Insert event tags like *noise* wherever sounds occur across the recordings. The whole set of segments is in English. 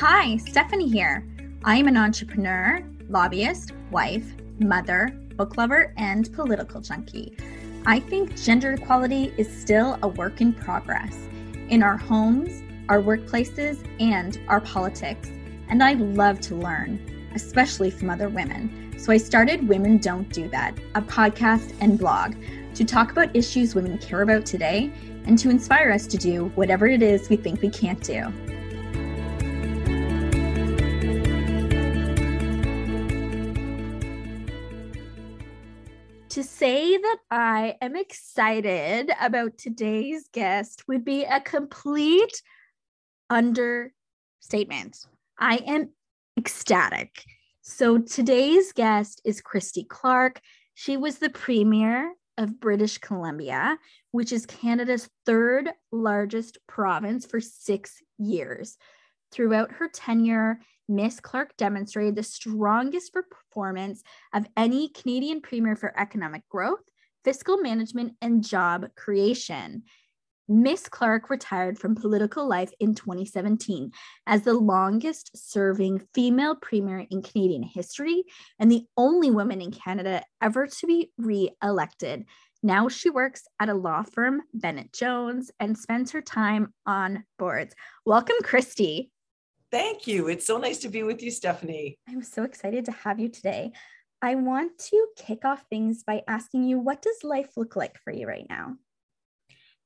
Hi, Stephanie here. I am an entrepreneur, lobbyist, wife, mother, book lover, and political junkie. I think gender equality is still a work in progress in our homes, our workplaces, and our politics. And I love to learn, especially from other women. So I started Women Don't Do That, a podcast and blog to talk about issues women care about today and to inspire us to do whatever it is we think we can't do. To say that I am excited about today's guest would be a complete understatement. I am ecstatic. So today's guest is Christy Clark. She was the premier of British Columbia, which is Canada's third largest province for six years. Throughout her tenure, Miss Clark demonstrated the strongest performance of any Canadian premier for economic growth, fiscal management, and job creation. Miss Clark retired from political life in 2017 as the longest serving female premier in Canadian history and the only woman in Canada ever to be re elected. Now she works at a law firm, Bennett Jones, and spends her time on boards. Welcome, Christy. Thank you. It's so nice to be with you, Stephanie. I'm so excited to have you today. I want to kick off things by asking you what does life look like for you right now?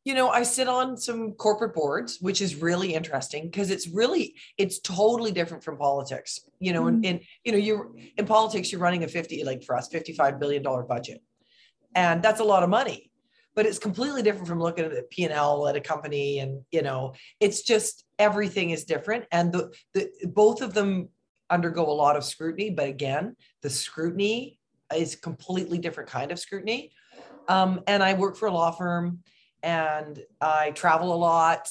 You know, I sit on some corporate boards, which is really interesting because it's really it's totally different from politics. You know, mm. in, you know, you're in politics, you're running a 50, like for us, $55 billion budget. And that's a lot of money but it's completely different from looking at the p&l at a company and you know it's just everything is different. And the, the both of them undergo a lot of scrutiny but again the scrutiny is completely different kind of scrutiny. Um, and i work for a law firm and i travel a lot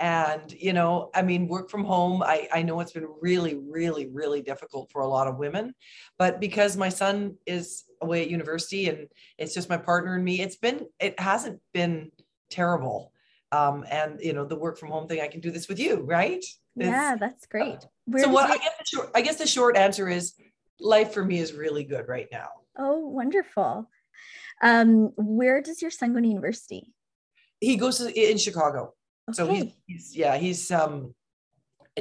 and you know i mean work from home I, I know it's been really really really difficult for a lot of women. But because my son is away at university and it's just my partner and me it's been it hasn't been terrible. Um and you know the work from home thing i can do this with you right? Yeah that's great. Where so what I guess, the short, I guess the short answer is life for me is really good right now. Oh wonderful. Um where does your son go to university? He goes to, in chicago Okay. So he's, he's, yeah, he's um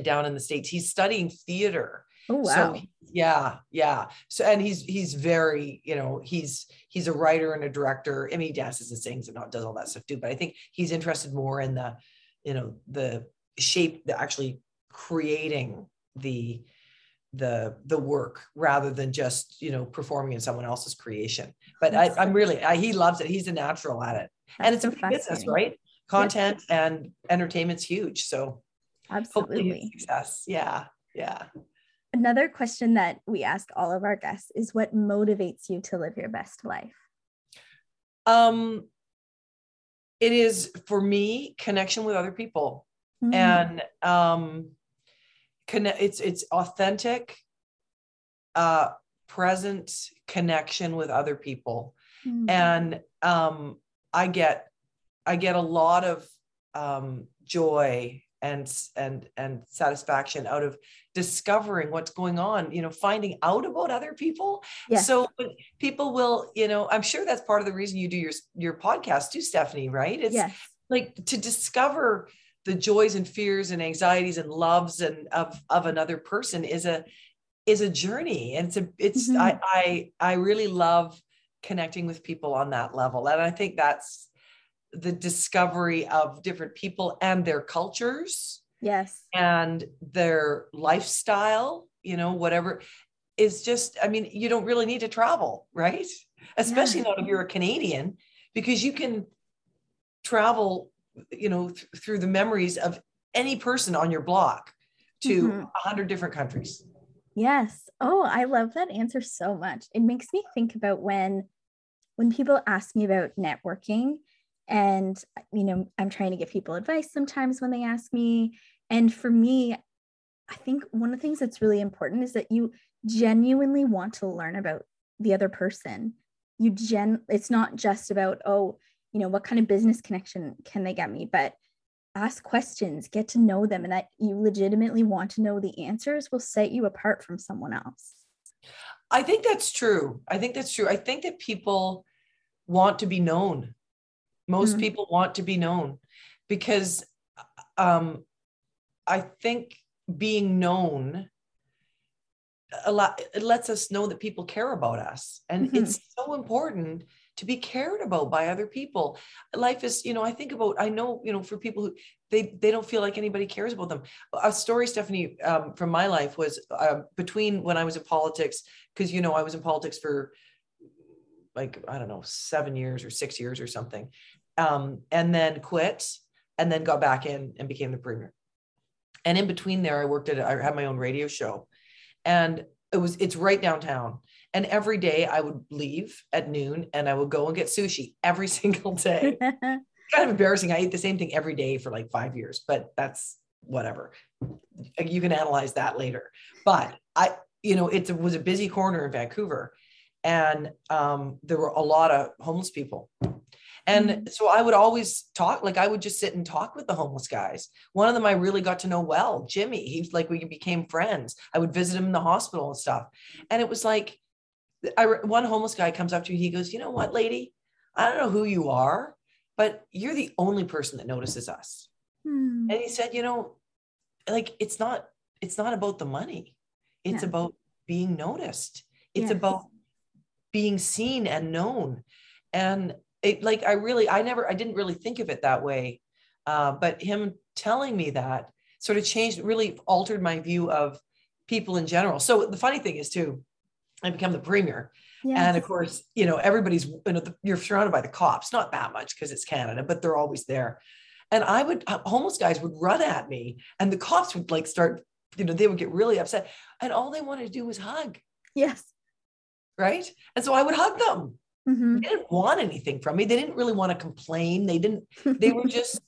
down in the states. He's studying theater. Oh wow. So yeah, yeah. So and he's he's very, you know, he's he's a writer and a director. I mean, he dances and sings and does all that stuff too. But I think he's interested more in the, you know, the shape, the actually creating the the the work rather than just you know performing in someone else's creation but I, am really I, he loves it he's a natural at it That's and it's a business right content yes. and entertainment's huge. So absolutely success. Yeah. Yeah. Another question that we ask all of our guests is what motivates you to live your best life? Um it is for me connection with other people mm. and um connect it's it's authentic uh present connection with other people mm. and um i get I get a lot of um, joy and and and satisfaction out of discovering what's going on you know finding out about other people. So people will you know i'm sure that's part of the reason you do your your podcast too stephanie right? It's yes. like to discover the joys and fears and anxieties and loves and of of another person is a is a journey. And it's a it's mm-hmm. I, I i really love connecting with people on that level. And i think that's the discovery of different people and their cultures yes and their lifestyle you know whatever is just i mean you don't really need to travel right especially yeah. not if you're a canadian because you can travel you know th- through the memories of any person on your block to mm-hmm. a mm-hmm. hundred different countries yes oh i love that answer so much it makes me think about when when people ask me about networking and, you know, I'm trying to give people advice sometimes when they ask me. And for me, I think one of the things that's really important is that you genuinely want to learn about the other person. You gen it's not just about, oh, you know, what kind of business connection can they get me, but ask questions, get to know them, and that you legitimately want to know the answers will set you apart from someone else. I think that's true. I think that's true. I think that people want to be known. Most mm-hmm. people want to be known because um, I think being known a lot it lets us know that people care about us and mm-hmm. it's so important to be cared about by other people life is you know i think about i know you know for people who they they don't feel like anybody cares about them a story stephanie um, from my life was uh, between when i was in politics because you know i was in politics for like i don't know seven years or six years or something um, and then quit and then got back in and became the premier. And in between there i worked at i had my own radio show. And it was it's right downtown. And every day i would leave at noon and i would go and get sushi every *laughs* single day. *laughs* Kind of embarrassing. I ate the same thing every day for like five years but that's whatever. You can analyze that later. But i you know it was a busy corner in vancouver. And um, there were a lot of homeless people and mm-hmm. so I would always talk, like I would just sit and talk with the homeless guys. One of them I really got to know well, Jimmy. He's like, we became friends. I would visit him in the hospital and stuff. And it was like, I, one homeless guy comes up to me, he goes, You know what, lady? I don't know who you are, but you're the only person that notices us. Hmm. And he said, You know, like it's not, it's not about the money. It's yeah. about being noticed. It's yes. about being seen and known. And it like I really I never I didn't really think of it that way, uh, but him telling me that sort of changed really altered my view of people in general. So the funny thing is too, I become the premier. Yes. And of course, you know, everybody's, you know, the, you're surrounded by the cops, not that much because it's Canada, but they're always there. And I would, uh, homeless guys would run at me and the cops would like start, you know, they would get really upset. And all they wanted to do was hug. Yes. Right. And so I would hug them. Mm-hmm. They didn't want anything from me. They didn't really want to complain. They didn't, they were *laughs* just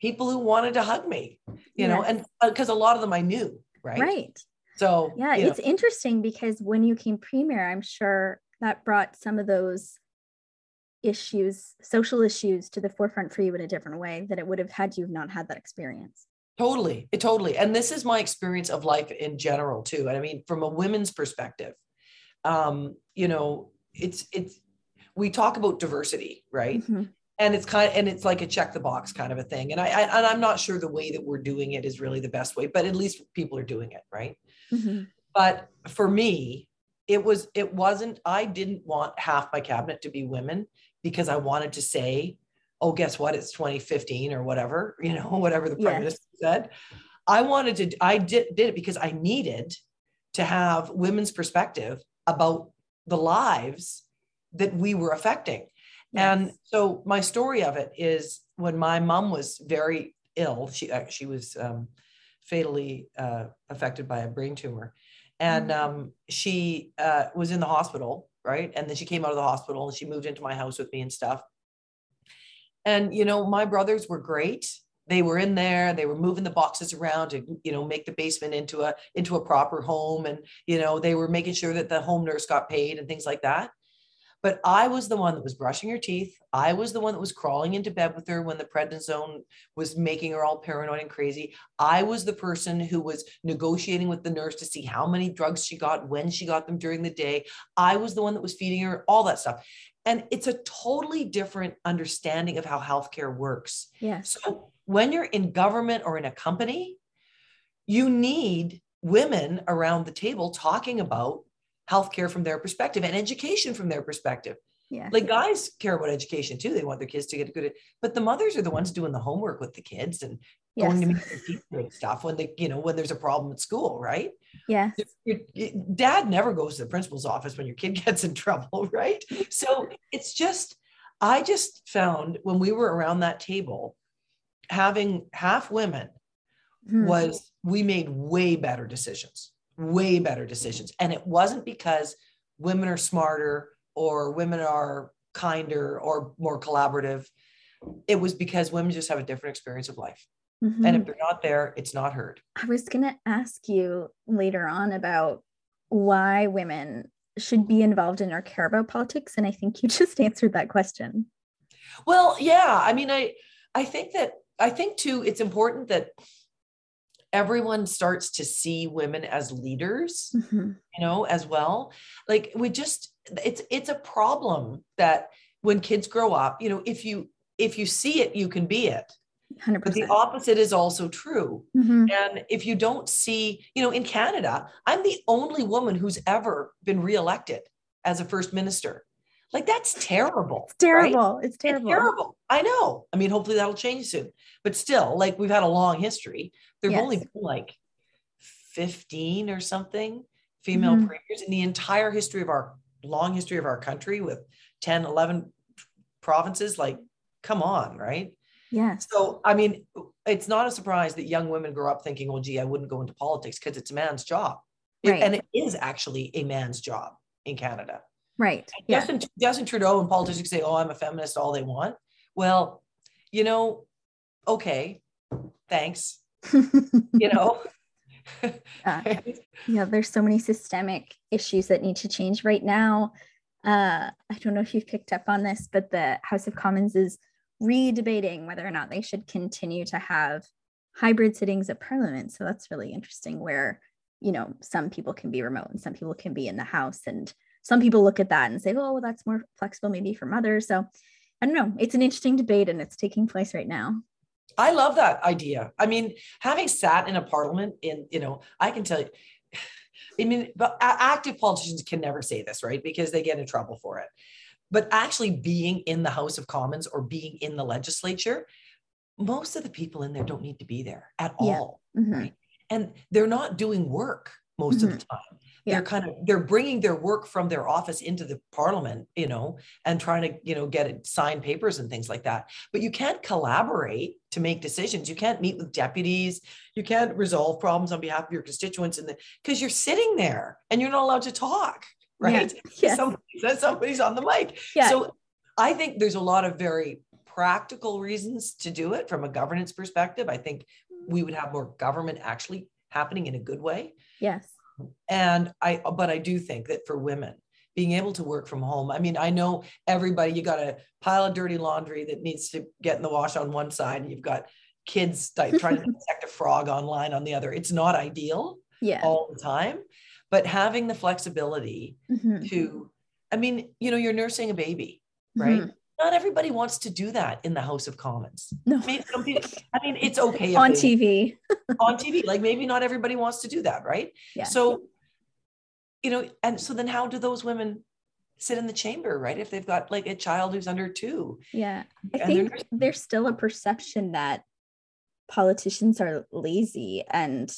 people who wanted to hug me, you yes. know, and because uh, a lot of them I knew, right? Right. So, yeah, it's know. interesting because when you came premier, I'm sure that brought some of those issues, social issues to the forefront for you in a different way that it would have had you not had that experience. Totally, it totally. And this is my experience of life in general too. And I mean, from a women's perspective, um, you know, it's it's we talk about diversity, right? Mm-hmm. And it's kind of, and it's like a check the box kind of a thing. And I, I and I'm not sure the way that we're doing it is really the best way, but at least people are doing it, right? Mm-hmm. But for me, it was it wasn't. I didn't want half my cabinet to be women because I wanted to say, oh, guess what? It's 2015 or whatever, *laughs* you know, whatever the prime minister said. I wanted to. I did did it because I needed to have women's perspective about the lives that we were affecting. Yes. And so my story of it is when my mom was very ill, she uh, she was um, fatally uh, affected by a brain tumor, and mm-hmm. um, she uh, was in the hospital, right? And then she came out of the hospital and she moved into my house with me and stuff. And you know, my brothers were great. They were in there. They were moving the boxes around to, you know, make the basement into a into a proper home, and you know, they were making sure that the home nurse got paid and things like that. But I was the one that was brushing her teeth. I was the one that was crawling into bed with her when the prednisone was making her all paranoid and crazy. I was the person who was negotiating with the nurse to see how many drugs she got, when she got them during the day. I was the one that was feeding her, all that stuff. And it's a totally different understanding of how healthcare works. Yes. So when you're in government or in a company, you need women around the table talking about healthcare from their perspective and education from their perspective. Yeah. Like guys care about education too. They want their kids to get good, but the mothers are the ones doing the homework with the kids and yes. going to meet their teacher and stuff when they, you know, when there's a problem at school, right? Yeah. Dad never goes to the principal's office when your kid *laughs* gets in trouble, right? So it's just, I just found when we were around that table, having half women hmm. was we made way better decisions way better decisions. And it wasn't because women are smarter or women are kinder or more collaborative. It was because women just have a different experience of life. Mm-hmm. And if they're not there, it's not heard. I was going to ask you later on about why women should be involved in or care about politics. And I think you *laughs* just answered that question. Well, yeah. I mean, I, I think that I think too, it's important that everyone starts to see women as leaders, mm-hmm. you know, as well. Like we just, it's it's a problem that when kids grow up, you know, if you if you see it, you can be it. 100%. But the opposite is also true. Mm-hmm. And if you don't see, you know, in Canada, I'm the only woman who's ever been reelected as a first minister. Like that's terrible. It's terrible. Right? It's terrible. It's terrible. I know. I mean, hopefully that'll change soon. But still, like we've had a long history. There've yes. only been like 15 or something female mm-hmm. premiers in the entire history of our long history of our country with 10, 11 provinces. Like, come on, right? Yeah. So, I mean, it's not a surprise that young women grow up thinking, oh, gee, I wouldn't go into politics because it's a man's job. Right. It, and it is actually a man's job in Canada. Right. Yeah. Justin, Justin Trudeau and politicians say, oh, I'm a feminist, all they want. Well, you know, okay, thanks. *laughs* you know, yeah. *laughs* yeah, there's so many systemic issues that need to change right now. Uh, I don't know if you've picked up on this, but the House of Commons is re-debating whether or not they should continue to have hybrid sittings at Parliament. So that's really interesting. Where you know some people can be remote and some people can be in the House, and some people look at that and say, oh, well, that's more flexible maybe for mothers. So I don't know. It's an interesting debate and it's taking place right now. I love that idea. I mean, having sat in a parliament in, you know, I can tell you, I mean, but active politicians can never say this, right? Because they get in trouble for it. But actually being in the House of Commons or being in the legislature, most of the people in there don't need to be there at yeah. all, mm-hmm. right? And they're not doing work most mm-hmm. of the time yeah. they're kind of they're bringing their work from their office into the parliament you know and trying to you know get it signed papers and things like that but you can't collaborate to make decisions you can't meet with deputies you can't resolve problems on behalf of your constituents and because you're sitting there and you're not allowed to talk right yeah. *laughs* yes. Somebody, somebody's on the mic yeah. so i think there's a lot of very practical reasons to do it from a governance perspective i think we would have more government actually happening in a good way yes and I, but I do think that for women, being able to work from home. I mean, I know everybody, you got a pile of dirty laundry that needs to get in the wash on one side, and you've got kids *laughs* trying to detect a frog online on the other. It's not ideal yeah. all the time, but having the flexibility mm-hmm. to, I mean, you know, you're nursing a baby, right? Mm-hmm. Not everybody wants to do that in the House of Commons. No, maybe I mean, it's okay on TV. *laughs* on TV, like maybe not everybody wants to do that, right? Yeah. So you know, and so then how do those women sit in the chamber, right? If they've got like a child who's under two. Yeah. I think there's still a perception that politicians are lazy. And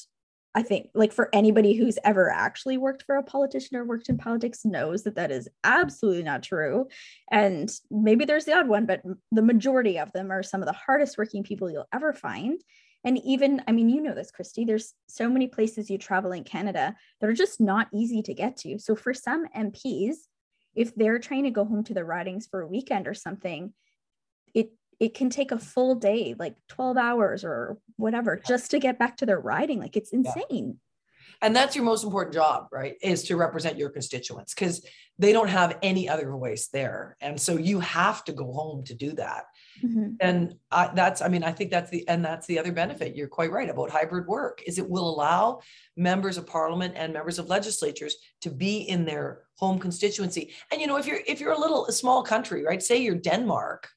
I think, like, for anybody who's ever actually worked for a politician or worked in politics, knows that that is absolutely not true. And maybe there's the odd one, but the majority of them are some of the hardest working people you'll ever find. And even, I mean, you know this, Christy, there's so many places you travel in Canada that are just not easy to get to. So for some MPs, if they're trying to go home to their ridings for a weekend or something, it can take a full day, like 12 hours or whatever, just to get back to their riding. Like it's insane. Yeah and that's your most important job right is to represent your constituents because they don't have any other voice there and so you have to go home to do that mm-hmm. and I, that's i mean i think that's the and that's the other benefit you're quite right about hybrid work is it will allow members of parliament and members of legislatures to be in their home constituency and you know if you're if you're a little a small country right say you're denmark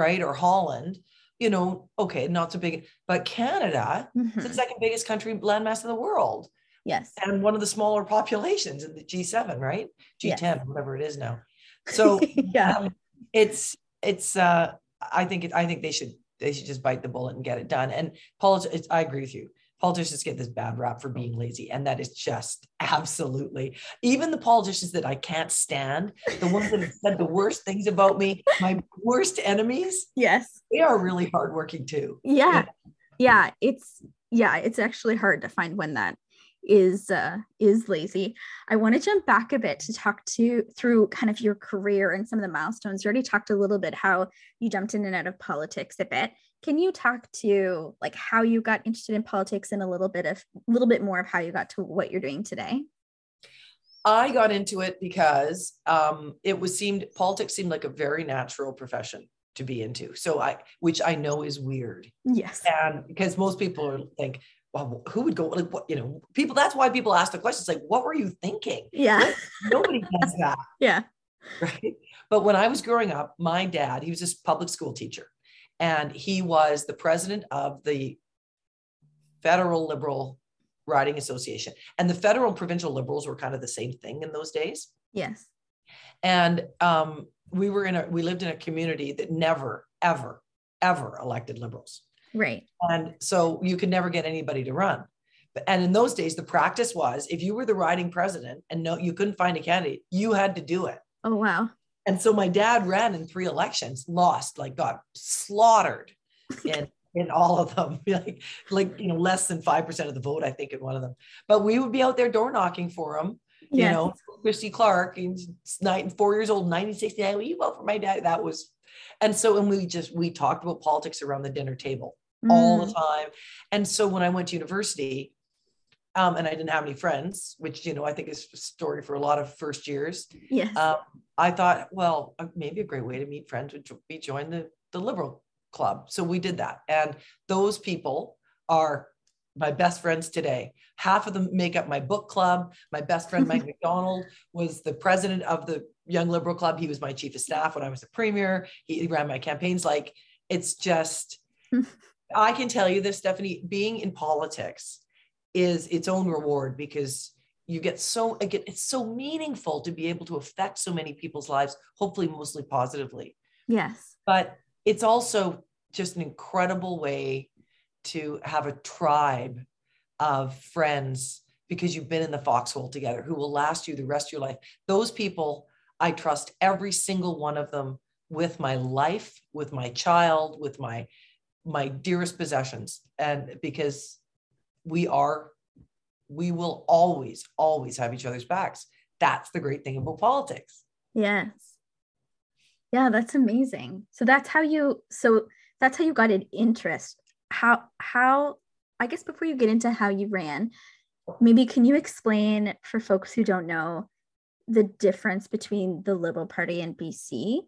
right or holland you know, okay, not so big, but Canada, mm-hmm. the second biggest country landmass in the world. Yes. And one of the smaller populations in the G7, right? G10, yes. whatever it is now. So *laughs* yeah, um, it's it's uh I think it I think they should they should just bite the bullet and get it done. And politics, I agree with you. Politicians get this bad rap for being lazy, and that is just *laughs* absolutely. Even the politicians that I can't stand, the ones that have said the worst things about me, my worst enemies. Yes, they are really hardworking too. Yeah, yeah. It's yeah, it's actually hard to find when that is uh, is lazy. I want to jump back a bit to talk to through kind of your career and some of the milestones. You already talked a little bit how you jumped in and out of politics a bit. Can you talk to like how you got interested in politics and a little bit of a little bit more of how you got to what you're doing today? I got into it because um, it was seemed politics seemed like a very natural profession to be into. So I, which I know is weird. Yes. And because most people think, well, who would go like what, you know, people, that's why people ask the questions like, what were you thinking? Yeah. Nobody does *laughs* that. Yeah. Right. But when I was growing up, my dad, he was a public school teacher and he was the president of the Federal Liberal Riding Association. And the federal and provincial liberals were kind of the same thing in those days. Yes. And um, we were in a, we lived in a community that never, ever, ever elected liberals. Right. And so you could never get anybody to run. But, and in those days, the practice was if you were the riding president and no, you couldn't find a candidate, you had to do it. Oh, wow. And so my dad ran in three elections, lost, like got slaughtered in in all of them, *laughs* like like you know less than five percent of the vote, I think, in one of them. But we would be out there door knocking for him. You yes. know, Christy Clark, nine, four years old, 1969. Will you vote for my dad? That was, and so and we just we talked about politics around the dinner table mm. all the time. And so when I went to university, um, and I didn't have any friends, which you know I think is a story for a lot of first years. Yes. Um, I thought, well, uh, maybe a great way to meet friends would be join the the liberal club. So we did that, and those people are my best friends today. Half of them make up my book club. My best friend Mike *laughs* McDonald was the president of the Young Liberal Club. He was my chief of staff when I was the premier. He ran my campaigns. Like it's just, *laughs* I can tell you this, Stephanie, being in politics is its own reward because you get so again it's so meaningful to be able to affect so many people's lives hopefully mostly positively. Yes. But it's also just an incredible way to have a tribe of friends because you've been in the foxhole together who will last you the rest of your life. Those people i trust every single one of them with my life with my child with my my dearest possessions. And because we are we will always always have each other's backs. That's the great thing about politics. Yes. Yeah that's amazing. So that's how you so that's how you got an interest. How how i guess before you get into how you ran maybe can you explain for folks who don't know the difference between the liberal party in bc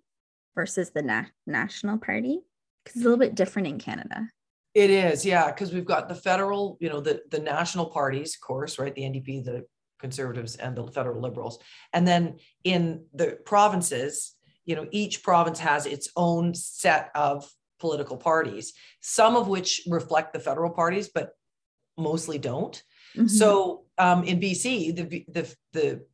versus the na- national party? Because it's a little bit different in canada it is, yeah, because we've got the federal, you know, the the national parties, of course, right? The NDP, the conservatives, and the federal liberals. And then in the provinces, you know, each province has its own set of political parties, some of which reflect the federal parties, but mostly don't. Mm-hmm. So um, in BC, the the the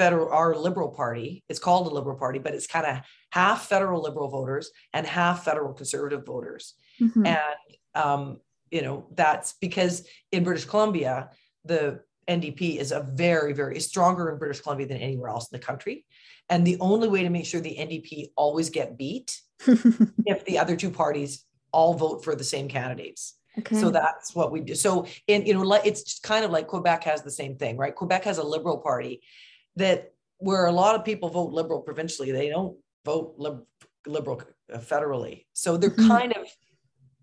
federal our liberal party it's called a liberal party but it's kind of half federal liberal voters and half federal conservative voters mm-hmm. and um, you know that's because in british columbia the ndp is a very very stronger in british columbia than anywhere else in the country and the only way to make sure the ndp always get beat *laughs* if the other two parties all vote for the same candidates Okay. So that's what we do. So in you know, it's kind of like Quebec has the same thing, right? Quebec has a liberal party, that where a lot of people vote liberal provincially, they don't vote lib- liberal uh, federally. So they're mm-hmm. kind of,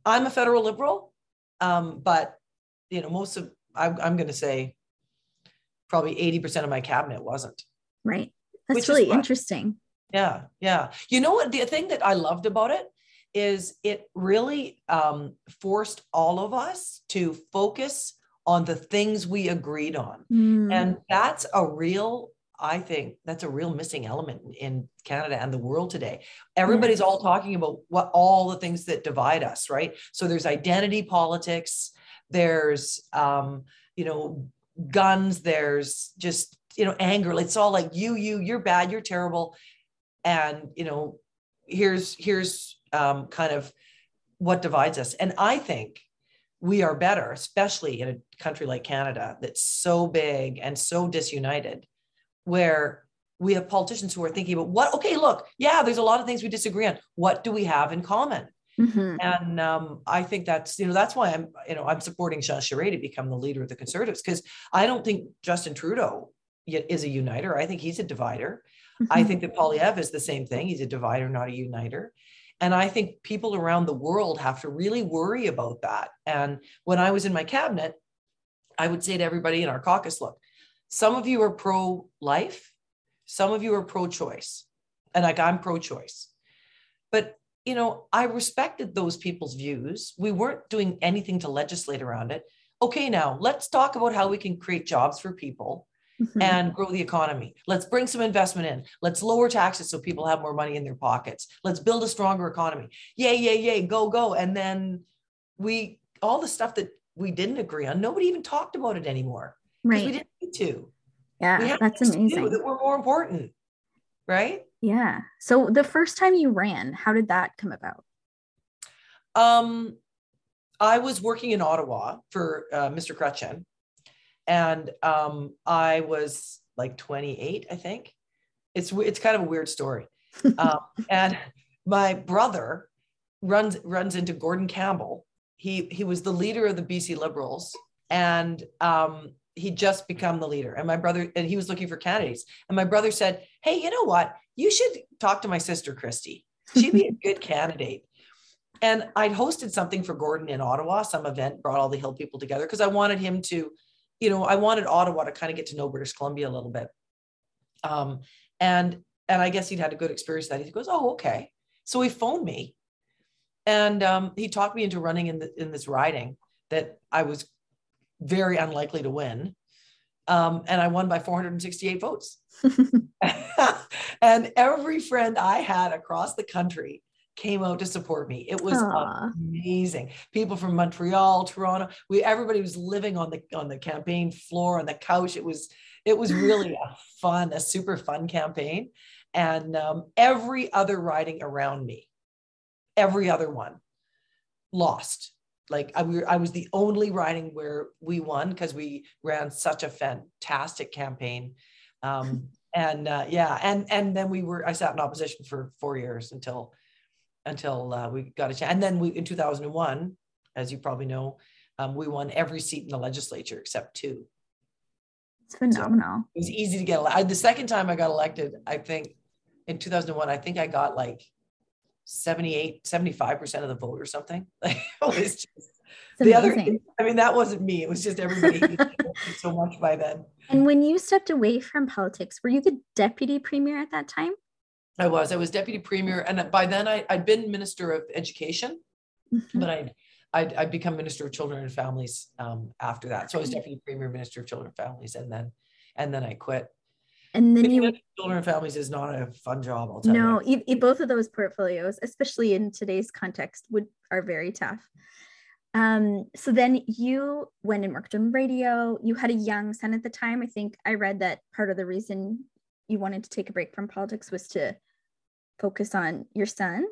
I'm a federal liberal, um, but you know, most of I'm, I'm going to say probably 80% of my cabinet wasn't. Right. That's really interesting. Yeah. Yeah. You know what? The thing that I loved about it is it really um, forced all of us to focus on the things we agreed on. Mm. And that's a real I think that's a real missing element in Canada and the world today. Everybody's all talking about what all the things that divide us, right? So there's identity politics, there's um, you know, guns, there's just you know, anger. It's all like you, you, you're bad, you're terrible. And you know, here's here's um, kind of what divides us. And I think we are better, especially in a country like Canada that's so big and so disunited where we have politicians who are thinking about what okay look yeah there's a lot of things we disagree on. What do we have in common? Mm-hmm. and um, i think that's you know that's why i'm you know i'm supporting jean charest to become the leader of the conservatives because i don't think justin trudeau is a uniter. I think he's a divider. Mm-hmm. i think that Poilievre is the same thing. He's a divider not a uniter. And i think people around the world have to really worry about that. And when i was in my cabinet i would say to everybody in our caucus look some of you are pro life, some of you are pro choice. And like I'm pro choice. But you know, I respected those people's views. We weren't doing anything to legislate around it. Okay, now let's talk about how we can create jobs for people mm-hmm. and grow the economy. Let's bring some investment in. Let's lower taxes so people have more money in their pockets. Let's build a stronger economy. Yay, yay, yay, go, go. And then we, all the stuff that we didn't agree on, nobody even talked about it anymore. Right. We didn't need to. Yeah, that's amazing. That were more important. Right. Yeah. So the first time you ran, how did that come about? Um, I was working in Ottawa for uh, Mr. Chrétien, and um, I was like 28, I think. It's it's kind of a weird story, *laughs* um, and my brother runs runs into Gordon Campbell. He he was the leader of the BC Liberals, and um, he just become the leader. And my brother and he was looking for candidates, and my brother said, "Hey, you know what? You should talk to my sister Christy. She'd be a *laughs* good candidate." And I'd hosted something for Gordon in Ottawa, some event, brought all the Hill people together because I wanted him to you know, I wanted Ottawa to kind of get to know British Columbia a little bit. Um, and and I guess he'd had a good experience that he goes, oh, okay. So he phoned me, and um, he talked me into running in the, in this riding that I was very unlikely to win, um, and I won by 468 votes. *laughs* *laughs* and every friend I had across the country came out to support me. It was Aww. amazing. People from Montreal, Toronto, we everybody was living on the on the campaign floor on the couch. It was it was really a *gasps* fun, a super fun campaign. And um, every other riding around me, every other one lost. Like I, we, I was the only riding where we won because we ran such a fantastic campaign. Um, *laughs* and uh, yeah, and and then we were I sat in opposition for four years until until uh, we got a chance. And then we, in 2001, as you probably know, um, we won every seat in the legislature except two. It's phenomenal. So it was easy to get elected. The second time I got elected, I think in 2001, I think I got like 78, 75% of the vote or something. Like *laughs* it was just the other, I mean, that wasn't me. It was just everybody *laughs* so much by then. And when you stepped away from politics, were you the deputy premier at that time? I was. I was deputy premier, and by then I, had been minister of education, mm-hmm. but I'd, I'd, I'd become minister of children and families um, after that. So I was deputy premier, minister of children and families, and then and then I quit. And then you children and families is not a fun job. I'll tell no, you. No, both of those portfolios, especially in today's context, would are very tough. Um, so then you went and worked on radio. You had a young son at the time. I think I read that part of the reason you wanted to take a break from politics was to focus on your son?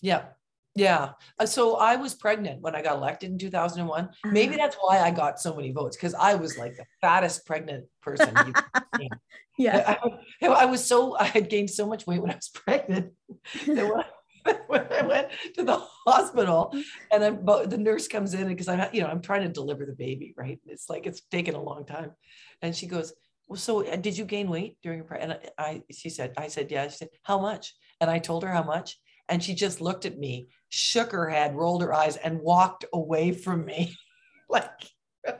Yeah. Yeah. Uh, so I was pregnant when I got elected in 2001. Uh-huh. Maybe that's why I got so many votes because I was like the fattest pregnant person. *laughs* yeah. *laughs* I, I, was so, I had gained so much weight when I was *laughs* pregnant. when, when I went to the hospital and I'm, the nurse comes in because I'm, you know, I'm trying to deliver the baby, right? It's like, it's taken a long time. And she goes, well, so uh, did you gain weight during your pregnancy? And I, she said, I said, yeah. She said, how much? And I told her how much. And she just looked at me, shook her head, rolled her eyes, and walked away from me. *laughs* like, *laughs*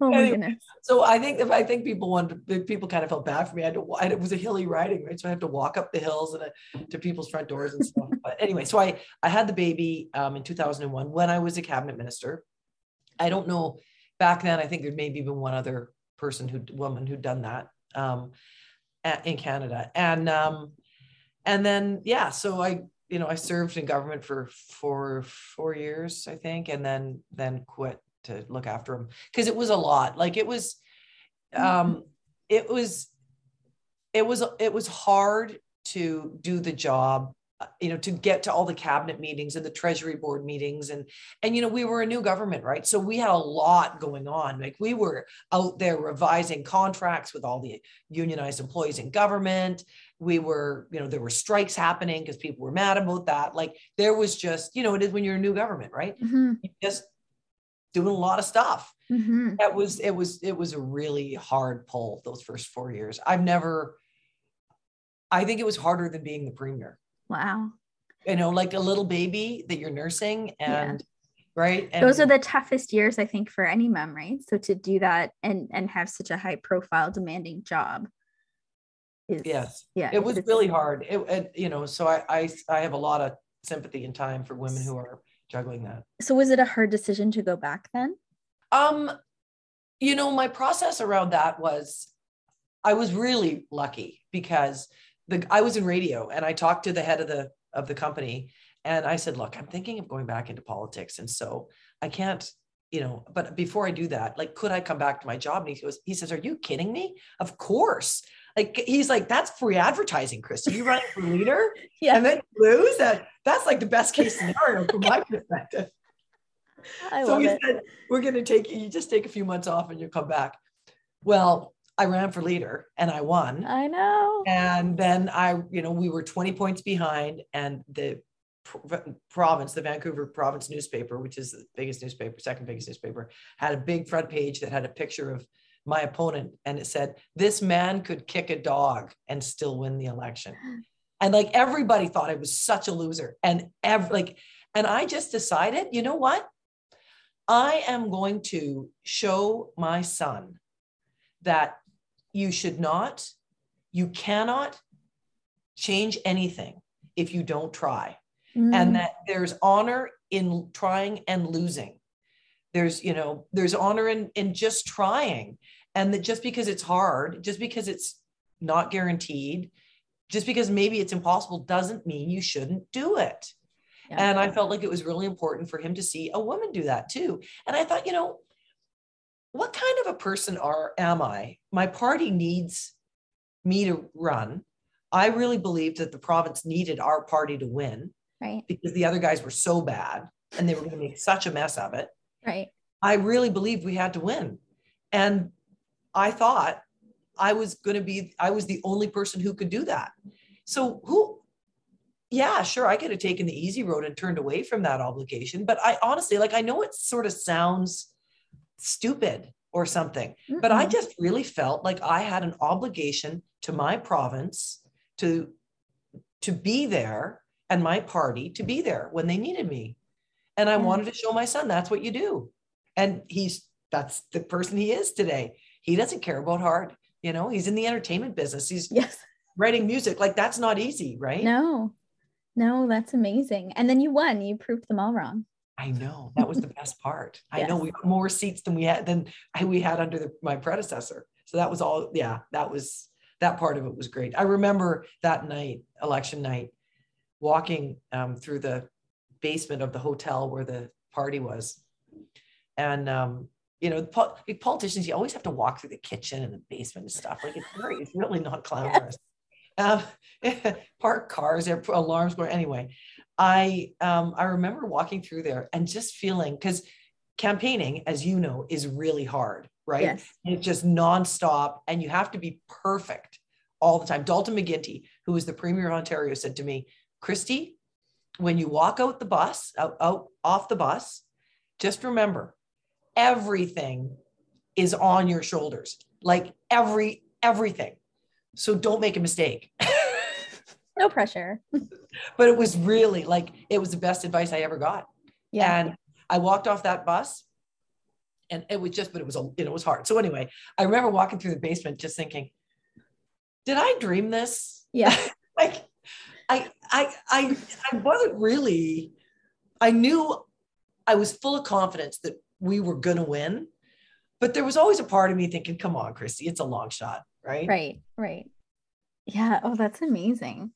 oh my anyway, goodness. So I think if I think people wanted, people kind of felt bad for me. I had to, it was a hilly riding, right? So I have to walk up the hills and uh, to people's front doors and stuff. *laughs* but anyway, so I, I had the baby um, in 2001 when I was a cabinet minister. I don't know back then, I think there maybe been one other person who woman who'd done that um, in Canada, and um, and then yeah, so I you know I served in government for for four years I think, and then then quit to look after him because it was a lot. Like it was, um, it was, it was it was hard to do the job uh, you know to get to all the cabinet meetings and the treasury board meetings and and you know we were a new government right? So we had a lot going on. Like we were out there revising contracts with all the unionized employees in government we were you know there were strikes happening because people were mad about that like there was just you know it is when you're a new government right mm-hmm. just doing a lot of stuff mm-hmm. that was it was it was a really hard pull those first four years i've never i think it was harder than being the premier Wow. You know, like a little baby that you're nursing and yeah. right. And those are the toughest years, I think, for any mom, right? So to do that and and have such a high profile demanding job. Is yes. Yeah it was really hard. It, it you know so I, I i have a lot of sympathy and time for women who are juggling that. So was it a hard decision to go back then? Um you know my process around that was i was really lucky because the i was in radio and i talked to the head of the of the company and i said look i'm thinking of going back into politics. And so i can't you know but before i do that like could i come back to my job? And he goes he says are you kidding me? Of course like he's like that's free advertising chris. You running for leader *laughs* yeah. And then lose? That that's like the best case scenario from my *laughs* perspective. I so we it. said we're going to take you just take a few months off and you'll come back. Well i ran for leader and i won. I know. and then i you know we were 20 points behind and the province the vancouver province newspaper which is the biggest newspaper second biggest newspaper had a big front page that had a picture of my opponent and it said this man could kick a dog and still win the election. And like everybody thought i was such a loser and every like and i just decided you know what? I am going to show my son that you should not you cannot change anything if you don't try Mm, and that there's honor in trying and losing there's you know there's honor in in just trying and that just because it's hard just because it's not guaranteed just because maybe it's impossible doesn't mean you shouldn't do it yeah. and i felt like it was really important for him to see a woman do that too and i thought you know what kind of a person are am i my party needs me to run i really believed that the province needed our party to win right. because the other guys were so bad and they were going to make such a mess of it. Right. I really believed we had to win. And I thought I was going to be, I was the only person who could do that. So who, yeah, sure, I could have taken the easy road and turned away from that obligation. But I honestly, like, I know it sort of sounds stupid or something, but I just really felt like I had an obligation to my province to to be there and my party to be there when they needed me. And I Yeah. wanted to show my son that's what you do. And he's that's the person he is today. He doesn't care about hard, you know, he's in the entertainment business. He's yes. writing music. Like that's not easy, right? No. No, that's amazing. And then you won. You proved them all wrong. I know that was the *laughs* best part. I know we got more seats than we had than I- we had under the, my predecessor. So that was all. Yeah, that was that part of it was great. I remember that night, election night, walking um, through the basement of the hotel where the party was, and um, you know, po- like politicians, you always have to walk through the kitchen and the basement and stuff. Like it's very, it's really not *laughs* glamorous. Um, *laughs* park cars, there are alarms going. Anyway, I um, I remember walking through there and just feeling because campaigning, as you know, is really hard, right? Yes. And It's just nonstop, and you have to be perfect all the time. Dalton McGuinty, who was the premier of Ontario, said to me, "Christy, when you walk out the bus, out, out off the bus, just remember, everything is on your shoulders, like every everything. So don't make a mistake." *laughs* No pressure. but it was really like it was the best advice I ever got. Yeah. And I walked off that bus and it was just, but it was, a, it was hard. So anyway, I remember walking through the basement just thinking, did I dream this? yeah. *laughs* Like I, I, I, I wasn't really, I knew I was full of confidence that we were going to win, but there was always a part of me thinking, come on, Christy, it's a long shot. Right. Right. Right. Yeah. Oh, that's amazing.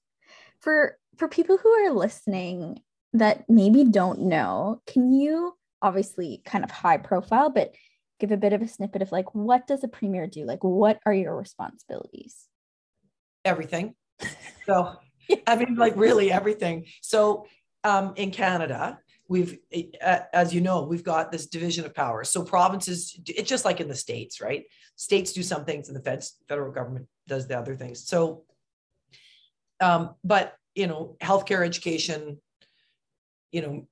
For for people who are listening that maybe don't know, can you obviously kind of high profile, but give a bit of a snippet of like what does a premier do? Like what are your responsibilities? everything. So, *laughs* I mean, like really *laughs* everything. So, um, in Canada, we've, uh, as you know, we've got this division of power. So, provinces, it's just like in the states, right? States do some things, and the feds, federal government does the other things. So, um, but you know, healthcare, education, you know,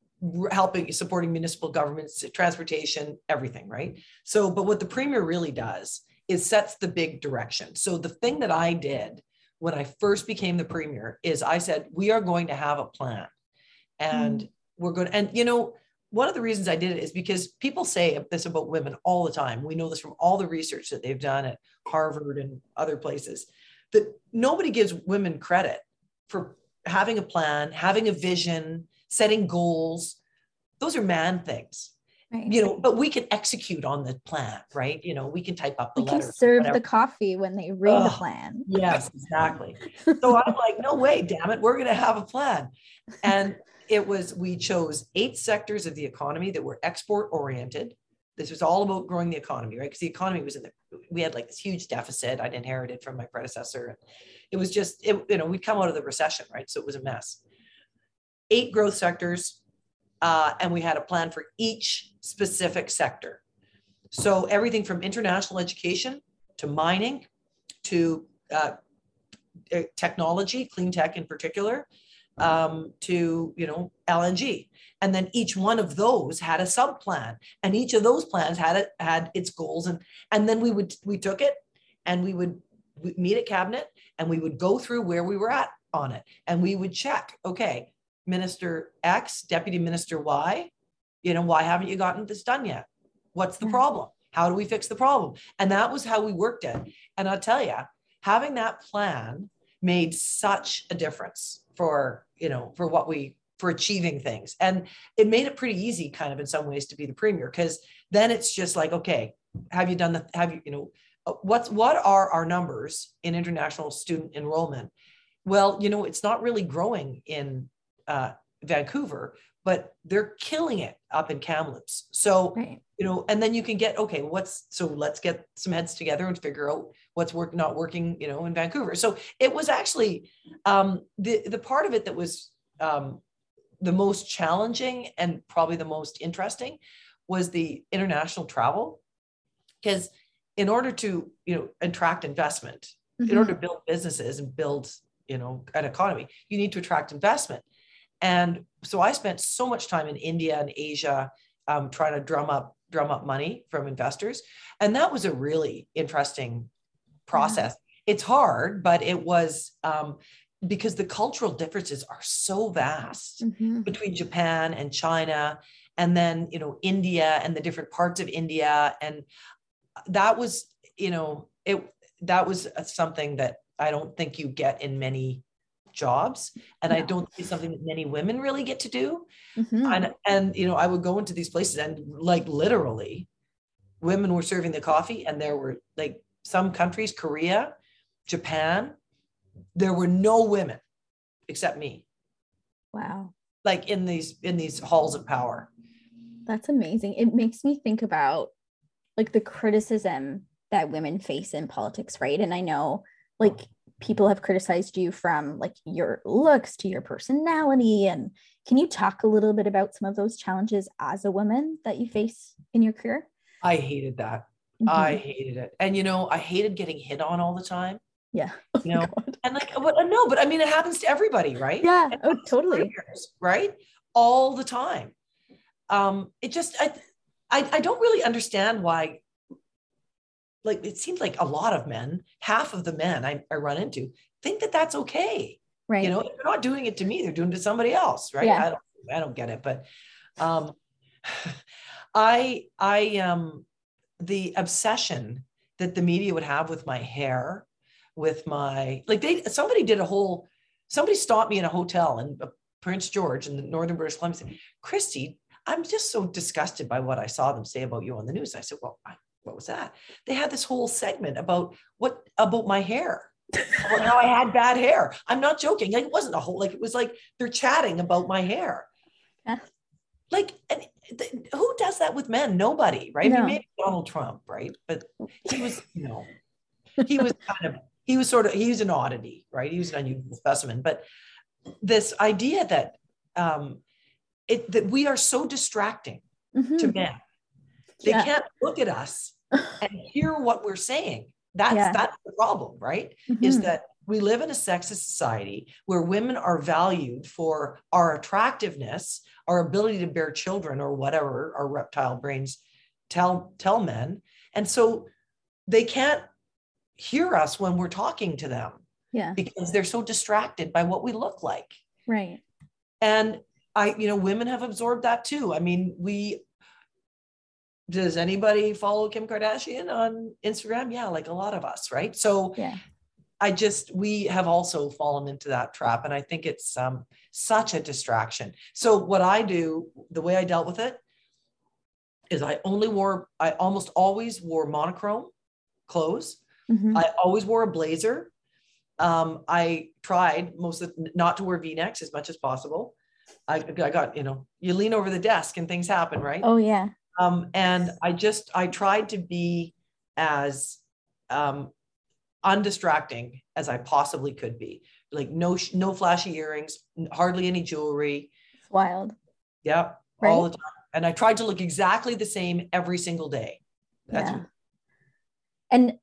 helping supporting municipal governments, transportation, everything, right? So, but what the premier really does is sets the big direction. So the thing that I did when I first became the premier is I said, we are going to have a plan. And mm. we're going to, and you know, one of the reasons I did it is because people say this about women all the time. We know this from all the research that they've done at Harvard and other places. that nobody gives women credit for having a plan, having a vision, setting goals. Those are man things. Right. You know, but we can execute on the plan, right? You know, we can type up the letter. we can serve the coffee when they read the plan. Yes, exactly. *laughs* so I'm like, no way, damn it, we're going to have a plan. And it was we chose eight sectors of the economy that were export oriented. This was all about growing the economy, right? Because the economy was in the we had like this huge deficit I'd inherited from my predecessor. It was just it, you know we'd come out of the recession, right? So it was a mess. Eight growth sectors, uh, and we had a plan for each specific sector. So everything from international education to mining to uh, eh, technology, clean tech in particular, um, to you know LNG, and then each one of those had a sub plan, and each of those plans had it had its goals, and and then we would we took it, and we would meet at cabinet, and we would go through where we were at on it, and we would check, okay, Minister X, Deputy Minister Y, you know, why haven't you gotten this done yet? What's the problem? How do we fix the problem? And that was how we worked it. And I'll tell you, having that plan made such a difference for you know for what we for achieving things and it made it pretty easy kind of in some ways to be the premier because then it's just like okay have you done the have you you know uh, what's what are our numbers in international student enrollment well you know it's not really growing in uh, vancouver but they're killing it up in kamloops so right. you know and then you can get okay what's so let's get some heads together and figure out what's work not working you know in vancouver so it was actually um, the the part of it that was um, the most challenging and probably the most interesting was the international travel because in order to you know attract investment mm-hmm. in order to build businesses and build you know an economy you need to attract investment and so i spent so much time in india and asia um, trying to drum up drum up money from investors and that was a really interesting process. Yeah. It's hard, but it was um, because the cultural differences are so vast mm-hmm. between Japan and China, and then you know India and the different parts of India, and that was you know it that was something that I don't think you get in many jobs and i don't think something that many women really get to do mm-hmm. and and you know i would go into these places and like literally women were serving the coffee and there were like some countries, Korea, Japan, there were no women except me. Wow. Like in these in these halls of power. That's amazing. It makes me think about like the criticism that women face in politics, right? And I know like people have criticized you from like your looks to your personality and can you talk a little bit about some of those challenges as a woman that you face in your career? I hated that. Mm-hmm. I hated it. And you know, I hated getting hit on all the time. Yeah. Oh *laughs* you know, and like but no, but I mean it happens to everybody, right? Yeah. Oh, totally. right? All the time. Um, it just I, I I don't really understand why like it seems like a lot of men, half of the men I, I run into think that that's okay. Right. You know, they're not doing it to me, they're doing it to somebody else, right? Yeah. I don't I don't get it, but um *sighs* I I um the obsession that the media would have with my hair, with my like they somebody did a whole somebody stopped me in a hotel in uh, Prince George in the northern British Columbia. Said, Christy, I'm just so disgusted by what I saw them say about you on the news. I said, well, I, what was that? They had this whole segment about what about my hair. about how *laughs* I had bad hair. I'm not joking. Like, it wasn't a whole like it was like they're chatting about my hair. Yeah. Like, and who does that with men? Nobody, right? No. Maybe Donald Trump, right? But he was, you know, *laughs* he was kind of, he was sort of, he was an oddity, right? He was an unusual specimen. But this idea that um, it that we are so distracting mm-hmm. to men, they yeah. can't look at us and hear what we're saying. That's yeah. that's the problem, right? Mm-hmm. Is that we live in a sexist society where women are valued for our attractiveness, our ability to bear children, or whatever our reptile brains tell tell men, and so they can't hear us when we're talking to them. Yeah, because they're so distracted by what we look like. Right. And I, you know, women have absorbed that too. I mean, we does anybody follow Kim Kardashian on Instagram? Yeah, like a lot of us, right? So yeah I just we have also fallen into that trap, and I think it's um, such a distraction. So what I do, the way I dealt with it, is I only wore I almost always wore monochrome clothes. Mm-hmm. I always wore a blazer. Um, I tried most of not to wear V-necks as much as possible. I, I got you know you lean over the desk and things happen, right? Oh yeah. Um, and I just I tried to be as um, undistracting as I possibly could be. Like no no flashy earrings, hardly any jewelry. It's wild. Yeah, right? all the time. And I tried to look exactly the same every single day. That's yeah. And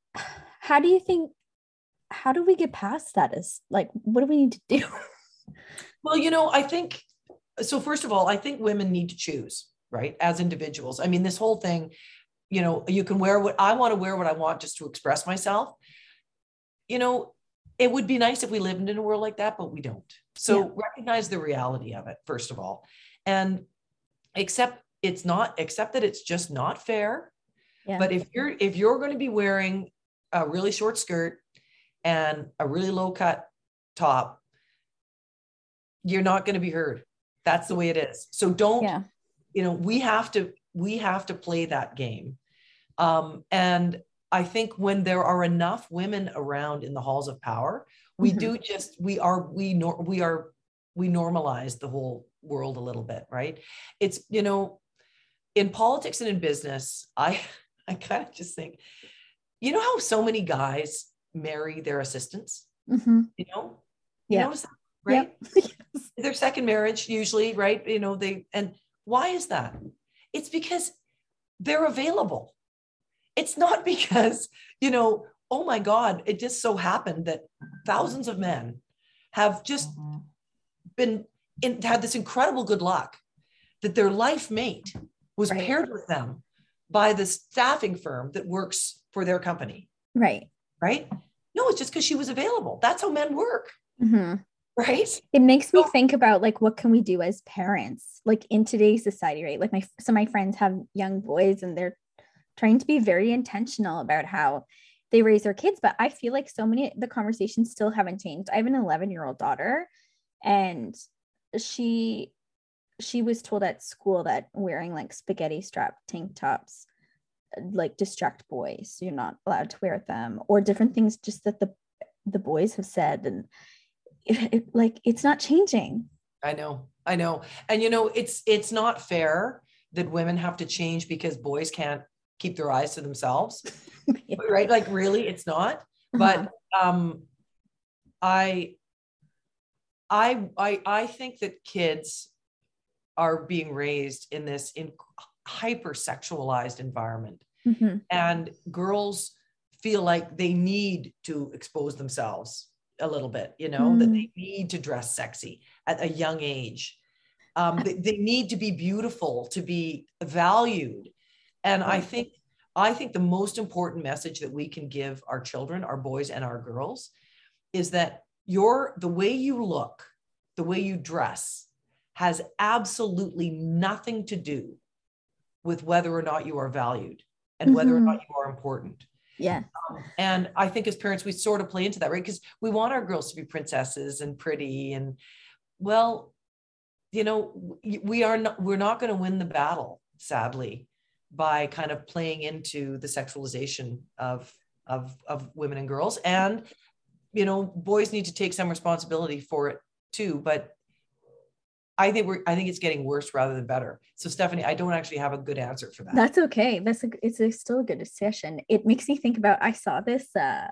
how do you think how do we get past that is like what do we need to do? *laughs* well, you know, I think so first of all, I think women need to choose, right? As individuals. I mean, this whole thing, you know, you can wear what I want to wear what I want just to express myself you know, it would be nice if we lived in a world like that, but we don't. So yeah. recognize the reality of it, first of all, and accept it's not, accept that it's just not fair. Yeah. But if you're if you're going to be wearing a really short skirt and a really low cut top, you're not going to be heard. That's the way it is. So don't, yeah. You know, we have to we have to play that game. Um, and I think when there are enough women around in the halls of power, we mm-hmm. do just we are we nor, we are we normalize the whole world a little bit, right? It's you know, in politics and in business, I *laughs* I kind of just think, you know how so many guys marry their assistants, mm-hmm. you know, you yeah. notice that, right? Yep. *laughs* yes. Their second marriage usually, right? You know, they and why is that? It's because they're available it's not *laughs* because, you know, oh my God, it just so happened that thousands of men have just mm-hmm. been in, had this incredible good luck that their life mate was right. paired with them by the staffing firm that works for their company. Right. Right. No, it's just because she was available. That's how men work. Mm-hmm. Right. It makes me think about like what can we do as parents, like in today's society, right? Like my some of my friends have young boys and they're trying to be very intentional about how they raise their kids. But I feel like so many the conversations still haven't changed. I have an 11 year old daughter, and she she was told at school that wearing like spaghetti strap tank tops like distract boys you're not allowed to wear them or different things just that the the boys have said and it, *laughs* it, like it's not changing i know i know and you know it's it's not fair that women have to change because boys can't keep their eyes to themselves yeah. *laughs* *laughs* right like really it's not uh-huh. but um i i i i think that kids are being raised in this in hyper sexualized environment mm-hmm. and girls feel like they need to expose themselves a little bit you know mm. that they need to dress sexy at a young age um, they, they need to be beautiful to be valued and I think I think the most important message that we can give our children, our boys and our girls, is that your the way you look, the way you dress, has absolutely nothing to do with whether or not you are valued and mm-hmm. whether or not you are important. Yeah. Um, and I think as parents, we sort of play into that, right? Because we want our girls to be princesses and pretty. And well, you know, we are not, we're not going to win the battle, sadly, by kind of playing into the sexualization of of of women and girls and you know boys need to take some responsibility for it too but I think we're I think it's getting worse rather than better. So Stephanie, I don't actually have a good answer for that. That's okay. That's a, it's a, still a good discussion. It makes me think about I saw this uh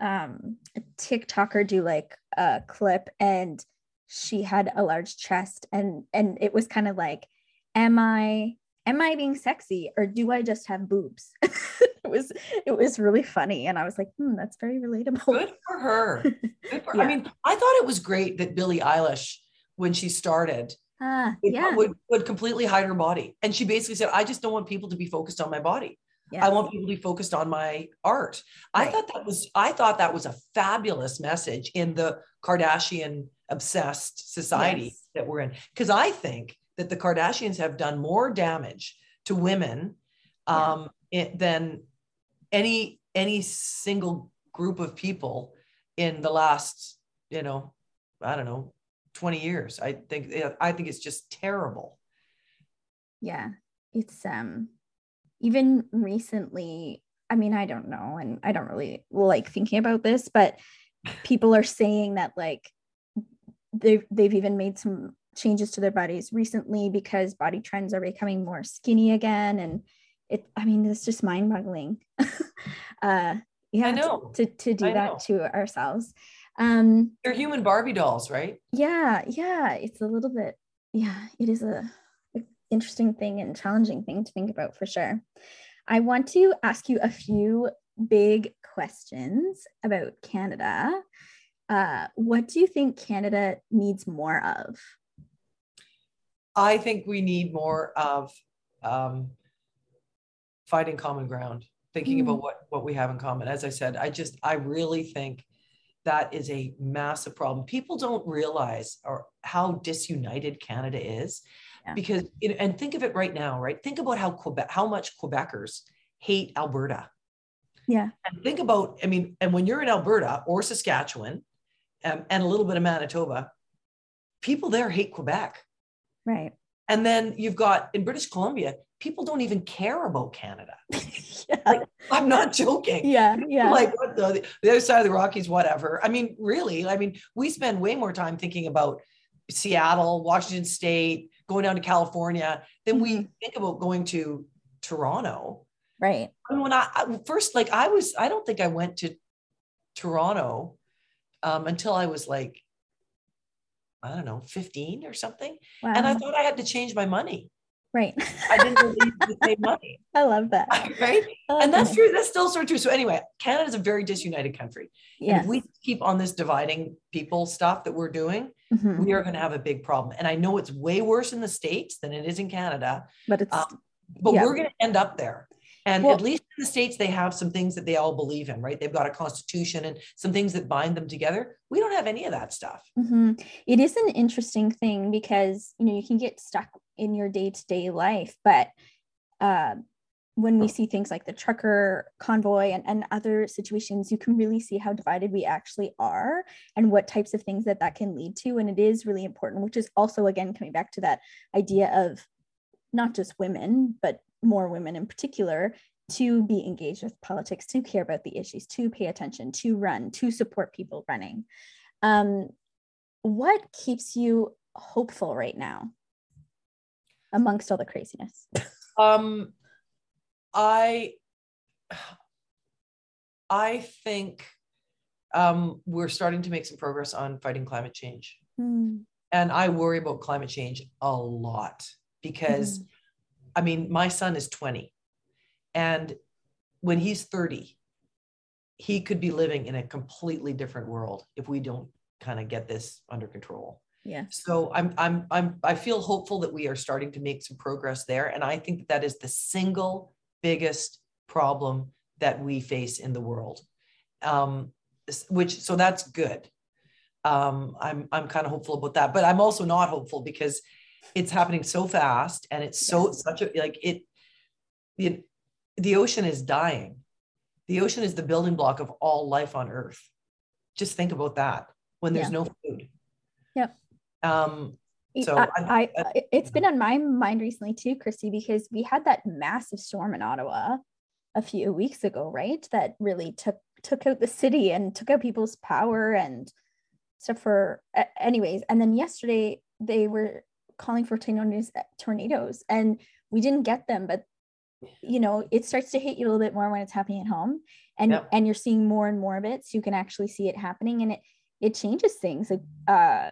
um TikToker do like a clip and she had a large chest and and it was kind of like am I am I being sexy or do I just have boobs? *laughs* it was it was really funny, and I was like, hmm, that's very relatable. Good for her. *laughs* Good for, yeah. I mean, I thought it was great that Billie Eilish, when she started, uh, would, yeah. would, would completely hide her body, and she basically said, "I just don't want people to be focused on my body." I want people to be focused on my art. Right. I thought that was I thought that was a fabulous message in the Kardashian obsessed society yes. that we're in. Because I think that the Kardashians have done more damage to women um, yeah. it, than any any single group of people in the last, you know, I don't know, 20 years. I think I think it's just terrible. Yeah. It's um even recently, I mean, I don't know and I don't really like thinking about this, but people are saying that like they've they've even made some changes to their bodies recently because body trends are becoming more skinny again and it i mean it's just mind-boggling *laughs* uh yeah I know. to, to, to do I that know. to ourselves um They're human Barbie dolls, right? yeah yeah it's a little bit yeah it is a, a interesting thing and challenging thing to think about for sure i want to ask you a few big questions about canada uh, what do you think canada needs more of I think we need more of um, finding common ground, thinking Mm. about what what we have in common. As I said, I just I really think that is a massive problem. People don't realize or how disunited Canada is, Yeah. because it, and think of it right now, right? Think about how Quebec, how much Quebecers hate Alberta. yeah And think about, I mean, and when you're in Alberta or Saskatchewan, um, and a little bit of Manitoba, people there hate Quebec. right And then you've got in British Columbia, people don't even care about Canada. *laughs* yeah Like, I'm not joking. yeah yeah Like what the, the other side of the Rockies, whatever. I mean, really, I mean, we spend way more time thinking about Seattle, Washington State, going down to California than we Mhm. think about going to Toronto. right I mean, when I, I first, like, I was, I don't think I went to Toronto um, until I was like, I don't know, 15 or something. wow And I thought I had to change my money. Right I didn't believe same *laughs* money. i love that *laughs* right? Love And that's that. true. That's still so true. So anyway, Canada's a very disunited country. If we keep on this dividing people stuff that we're doing, Mhm. we are going to have a big problem. And I know it's way worse in the States than it is in Canada, but it's um, but Yeah. we're going to end up there. And Well- at least in the States, they have some things that they all believe in, right? They've got a constitution and some things that bind them together. We don't have any of that stuff. Mhm. It is an interesting thing because you know you can get stuck in your day to day life, but uh, when we see things like the trucker convoy and, and other situations, you can really see how divided we actually are and what types of things that that can lead to. And it is really important, which is also again coming back to that idea of not just women, but more women in particular to be engaged with politics, to care about the issues, to pay attention, to run, to support people running. Um, what keeps you hopeful right now amongst all the craziness? Um, I, I think um, we're starting to make some progress on fighting climate change. Hmm. And I worry about climate change a lot because, I mean, my son is 20. And when he's 30, he could be living in a completely different world if we don't kind of get this under control. Yeah. So I'm I'm I'm I feel hopeful that we are starting to make some progress there, and I think that, that is the single biggest problem that we face in the world. Um, which so that's good. Um, I'm I'm kind of hopeful about that, but I'm also not hopeful because it's happening so fast and it's so Yes. such a like it. The the ocean is dying. The ocean is the building block of all life on Earth. Just think about that when there's Yeah. no food. Yep. Um, So I, I- I, it's been on my mind recently too, Christy, because we had that massive storm in Ottawa a few weeks ago, right? That really took took out the city and took out people's power and stuff for a- anyways. And then yesterday they were calling for tornadoes tornadoes and we didn't get them, but you know, it starts to hit you a little bit more when it's happening at home and Yep. and you're seeing more and more of it. So you can actually see it happening and it it changes things. Like uh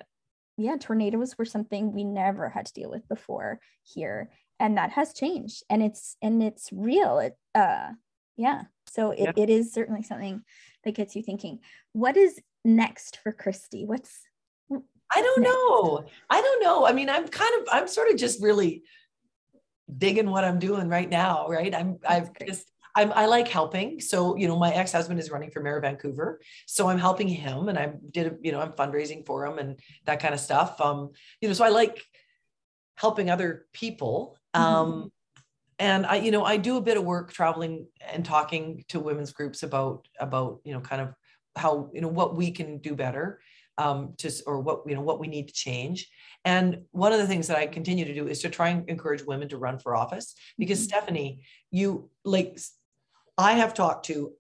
yeah, tornadoes were something we never had to deal with before here, and that has changed, and it's and it's real. It uh, yeah. So it, Yeah. it is certainly something that gets you thinking. What is next for Christy? What's I don't next? know. I don't know. I mean, I'm kind of, I'm sort of just really digging what I'm doing right now, right? I'm, That's I've great. just, I'm, I like helping. So, you know, my ex-husband is running for mayor of Vancouver. So I'm helping him and I did, you know, I'm fundraising for him and that kind of stuff. Um, you know, so I like helping other people. Mhm. Um, and I, you know, I do a bit of work traveling and talking to women's groups about, about, you know, kind of how you know what we can do better um, just or what you know what we need to change. And one of the things that I continue to do is to try and encourage women to run for office because mm-hmm. Stephanie, you like I have talked to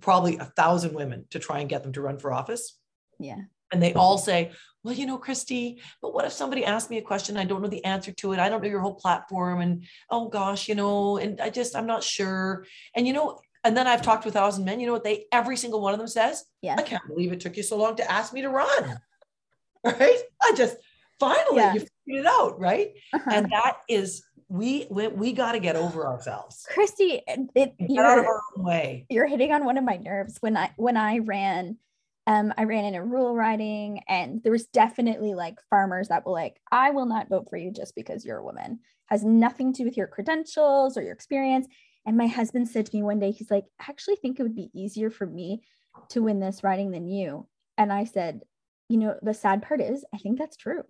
probably a thousand women to try and get them to run for office. Yeah. And they all say, well, you know, Christy, but what if somebody asked me a question? I don't know the answer to it. I don't know your whole platform. And oh gosh, you know, and I just, I'm not sure. And you know, and then I've talked to a thousand men. You know what they every single one of them says? Yeah. I can't believe it took you so long to ask me to run. *laughs* right? I just finally yeah. you it out, right? Uh-huh. And that is we we, we got to get over ourselves. Christy, it, get out of our own way. You're hitting on one of my nerves when I when I ran um, I ran in a rural riding, and there was definitely like farmers that were like, I will not vote for you just because you're a woman. Has nothing to do with your credentials or your experience. And my husband said to me one day, he's like, I actually think it would be easier for me to win this riding than you. And I said, you know, the sad part is, I think that's true.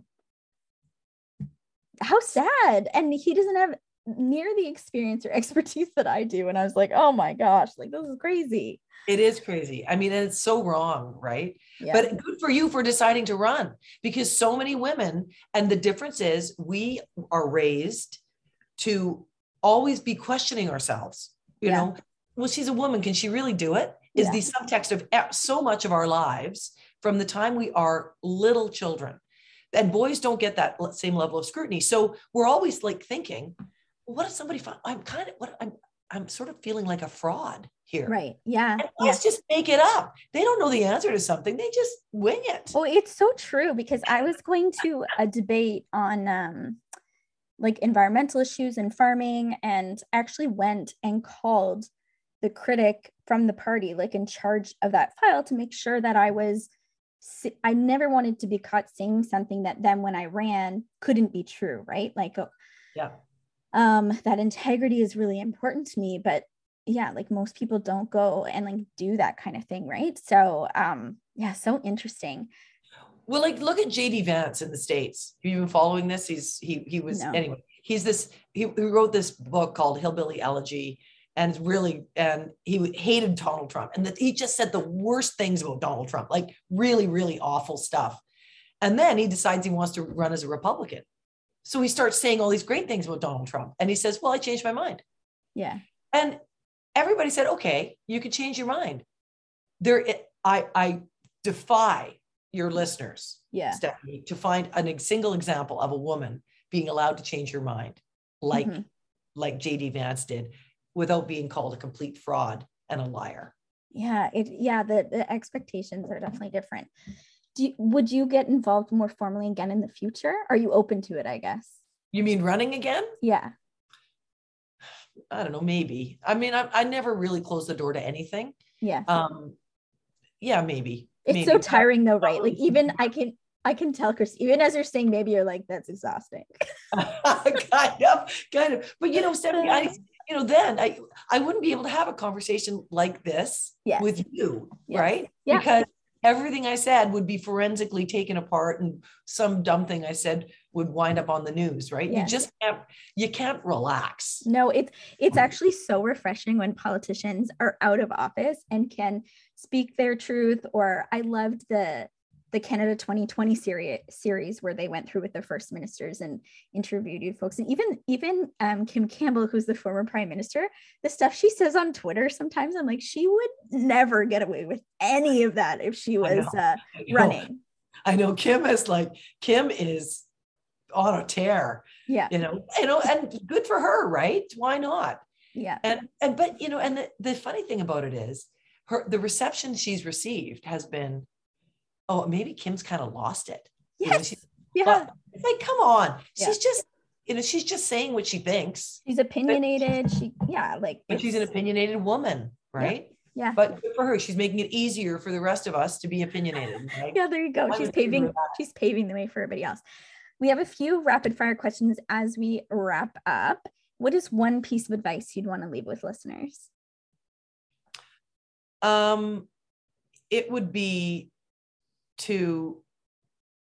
How sad. And he doesn't have near the experience or expertise that I do. And I was like, oh my gosh, like this is crazy. It is crazy. I mean, it's so wrong, right? Yeah. But good for you for deciding to run because so many women, and the difference is we are raised to always be questioning ourselves. You yeah. know, well, she's a woman. Can she really do it? Is yeah. the subtext of so much of our lives from the time we are little children. And boys don't get that same level of scrutiny. So we're always like thinking, what if somebody find I'm kind of what I'm I'm sort of feeling like a fraud here. Right. Yeah. And let's yeah. just make it up. They don't know the answer to something. They just wing it. Oh, it's so true because I was going to a debate on um like environmental issues and farming and actually went and called the critic from the party like in charge of that file to make sure that I was I never wanted to be caught saying something that then when I ran couldn't be true, right? Like oh, yeah um, that integrity is really important to me. But yeah, like most people don't go and like do that kind of thing, right? So um, yeah, so interesting. Well, like look at JD Vance in the States. Have you been following this? He's he he was no. anyway, he's this he, he wrote this book called Hillbilly Elegy and really and he hated Donald Trump and that he just said the worst things about Donald Trump, like really, really awful stuff. And then he decides he wants to run as a Republican. So he starts saying all these great things about Donald Trump. And he says, Well, I changed my mind. Yeah. And everybody said, Okay, you can change your mind. There, I, I defy your listeners, yeah. Stephanie, to find a single example of a woman being allowed to change her mind like mm-hmm. like JD Vance did without being called a complete fraud and a liar. Yeah, it yeah, the, the expectations are definitely different do you, would you get involved more formally again in the future? Are you open to it? I guess. You mean running again? Yeah. I don't know, maybe. I mean, I, I never really closed the door to anything. Yeah. Um, yeah, maybe. It's maybe. so tiring though, right? Like even I can I can tell Chris, even as you're saying, maybe you're like, that's exhausting. *laughs* *laughs* kind of, kind of. But you know, Stephanie, I *laughs* you know, then I I wouldn't be able to have a conversation like this yes. with you, yes. right? Yeah. Because everything I said would be forensically taken apart and some dumb thing I said would wind up on the news, right? Yes. You just can't you can't relax. No, it's it's actually so refreshing when politicians are out of office and can speak their truth or I loved the the Canada 2020 series series where they went through with the first ministers and interviewed folks. And even even um, Kim Campbell who's the former prime minister the stuff she says on Twitter sometimes I'm like she would never get away with any of that if she was *laughs* I uh, I running. I know. Kim is like Kim is on a tear yeah. you know you know and good for her right? Why not? Yeah. And and but you know and the, the funny thing about it is her the reception she's received has been oh, maybe Kim's kind of lost it. Yes. You know, yeah. Like, come on. Yeah. She's just, you know, she's just saying what she thinks. She's opinionated. She, yeah, like, but she's an opinionated woman, right? Yeah. yeah. But for her, she's making it easier for the rest of us to be opinionated. Right? *laughs* yeah, there you go. she's paving, she's paving the way for everybody else. We have a few rapid fire questions as we wrap up. What is one piece of advice you'd want to leave with listeners? Um, it would be to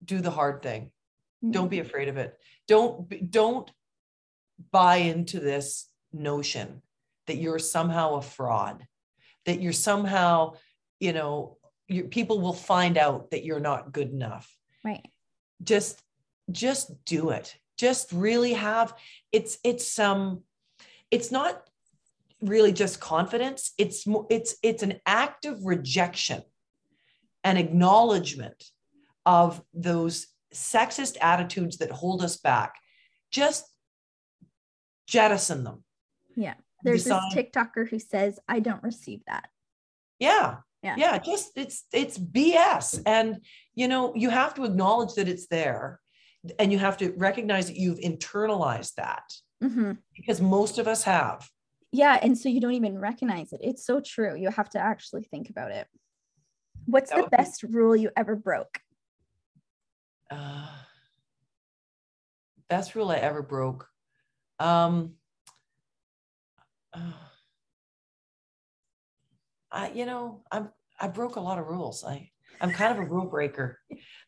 do the hard thing. Mm-hmm. Don't be afraid of it. Don't don't buy into this notion that you're somehow a fraud, that you're somehow, you know, you people will find out that you're not good enough right just just do it just really have it's it's um it's not really just confidence it's it's it's an act of rejection and acknowledgement of those sexist attitudes that hold us back. Just jettison them. Yeah. There's Decide, this tiktoker who says i don't receive that. Yeah. Yeah. Yeah. Just it's it's bs and you know you have to acknowledge that it's there and you have to recognize that you've internalized that mm-hmm. because most of us have. Yeah. And so you don't even recognize it. It's so true. You have to actually think about it what's that the best be- rule you ever broke uh, best rule i ever broke um uh, I, you know, I'm I broke a lot of rules. I I'm kind of a rule breaker.